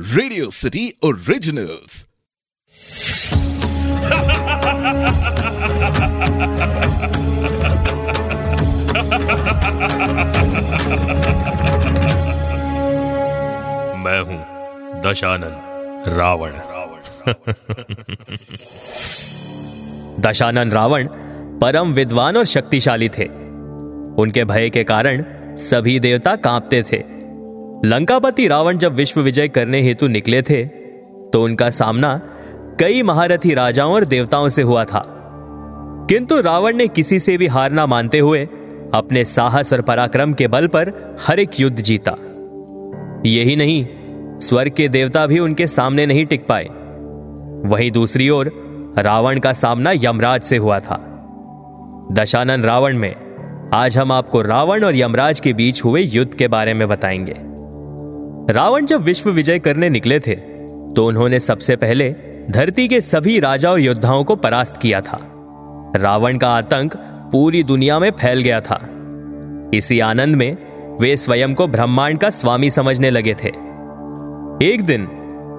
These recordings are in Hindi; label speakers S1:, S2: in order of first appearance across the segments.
S1: रेडियो सिटी ओरिजिनल्स
S2: मैं हूँ दशानन रावण।
S3: दशानन रावण परम विद्वान और शक्तिशाली थे। उनके भय के कारण सभी देवता कांपते थे। लंकापति रावण जब विश्व विजय करने हेतु निकले थे तो उनका सामना कई महारथी राजाओं और देवताओं से हुआ था। किंतु रावण ने किसी से भी हार ना मानते हुए अपने साहस और पराक्रम के बल पर हर एक युद्ध जीता। यही नहीं, स्वर्ग के देवता भी उनके सामने नहीं टिक पाए। वहीं दूसरी ओर रावण का सामना यमराज से हुआ था। दशानन रावण में आज हम आपको रावण और यमराज के बीच हुए युद्ध के बारे में बताएँगे। रावण जब विश्व विजय करने निकले थे तो उन्होंने सबसे पहले धरती के सभी राजा और योद्धाओं को परास्त किया था। रावण का आतंक पूरी दुनिया में फैल गया था। इसी आनंद में वे स्वयं को ब्रह्मांड का स्वामी समझने लगे थे। एक दिन,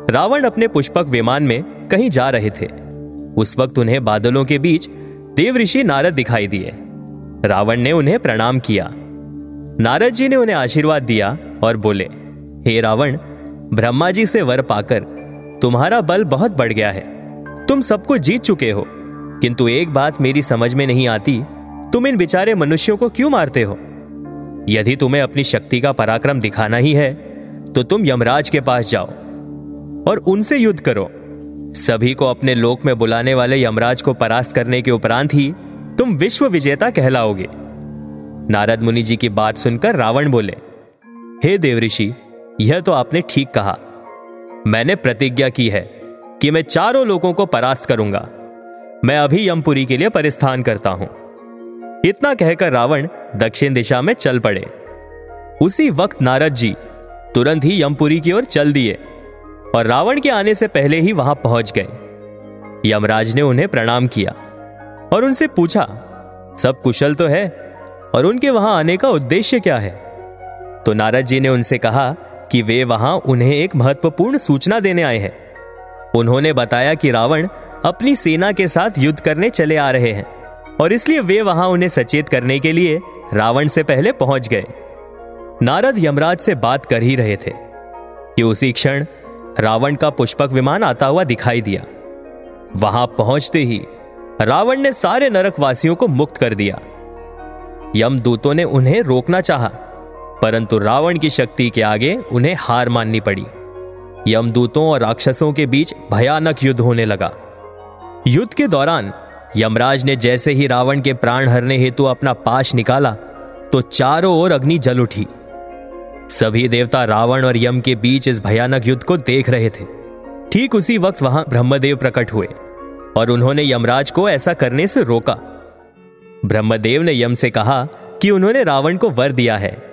S3: रावण अपने पुष्पक विमान में कहीं जा रहे थे। उस वक्त उन्हें बादलों के बीच देव ऋषि नारद दिखाई दिए। रावण ने उन्हें प्रणाम किया। नारद जी ने उन्हें आशीर्वाद दिया और बोले हे रावण ब्रह्मा जी से वर पाकर तुम्हारा बल बहुत बढ़ गया है। तुम सबको जीत चुके हो, किंतु एक बात मेरी समझ में नहीं आती, तुम इन बेचारे मनुष्यों को क्यों मारते हो? यदि तुम्हें अपनी शक्ति का पराक्रम दिखाना ही है तो तुम यमराज के पास जाओ और उनसे युद्ध करो। सभी को अपने लोक में बुलाने वाले यमराज को परास्त करने के उपरांत ही तुम विश्व विजेता कहलाओगे। नारद मुनि जी की बात सुनकर रावण बोले, हे देवऋषि यह तो आपने ठीक कहा। मैंने प्रतिज्ञा की है कि मैं चारों लोगों को परास्त करूँगा। मैं अभी यमपुरी के लिए परिस्थान करता हूँ। इतना कहकर रावण दक्षिण दिशा में चल पड़े। उसी वक्त नारद जी तुरंत ही यमपुरी की ओर चल दिए और रावण के आने से पहले ही वहाँ पहुँच गए। यमराज ने उन्हें प्रणाम किया और उनसे पूछा, सब कुशल तो है और उनके वहाँ आने का उद्देश्य क्या है? तो नारद जी ने उनसे कहा कि वे वहाँ उन्हें एक महत्वपूर्ण सूचना देने आए हैं। उन्होंने बताया कि रावण अपनी सेना के साथ युद्ध करने चले आ रहे हैं और इसलिए वे वहाँ उन्हें सचेत करने के लिए रावण से पहले पहुँच गए। नारद यमराज से बात कर ही रहे थे कि उसी क्षण रावण का पुष्पक विमान आता हुआ दिखाई दिया। वहाँ पहुँचते ही रावण ने सारे नरकवासियों को मुक्त कर दिया। यमदूतों ने उन्हें रोकना चाहा, परंतु रावण की शक्ति के आगे उन्हें हार माननी पड़ी। यमदूतों और राक्षसों के बीच भयानक युद्ध होने लगा। युद्ध के दौरान यमराज ने जैसे ही रावण के प्राण हरने हेतु अपना पाश निकाला तो चारों ओर अग्नि जल उठी। सभी देवता रावण और यम के बीच इस भयानक युद्ध को देख रहे थे। ठीक उसी वक्त वहाँ ब्रह्मदेव प्रकट हुए और उन्होंने यमराज को ऐसा करने से रोका। ब्रह्मदेव ने यम से कहा कि उन्होंने रावण को वर दिया है।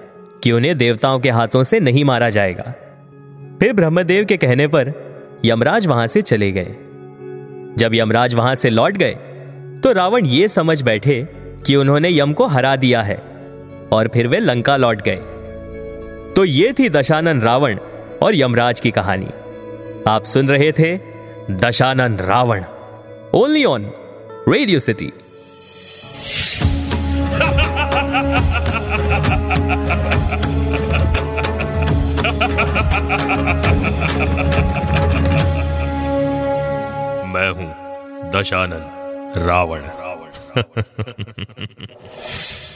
S3: कि उन्हें देवताओं के हाथों से नहीं मारा जाएगा। फिर ब्रह्मदेव के कहने पर यमराज वहाँ से चले गए। जब यमराज वहाँ से लौट गए तो रावण ये समझ बैठे कि उन्होंने यम को हरा दिया है और फिर वे लंका लौट गए। तो ये थी दशानन रावण और यमराज की कहानी। आप सुन रहे थे Dashanan Ravan only on Radio City
S2: मैं हूँ दशानन रावण। रावण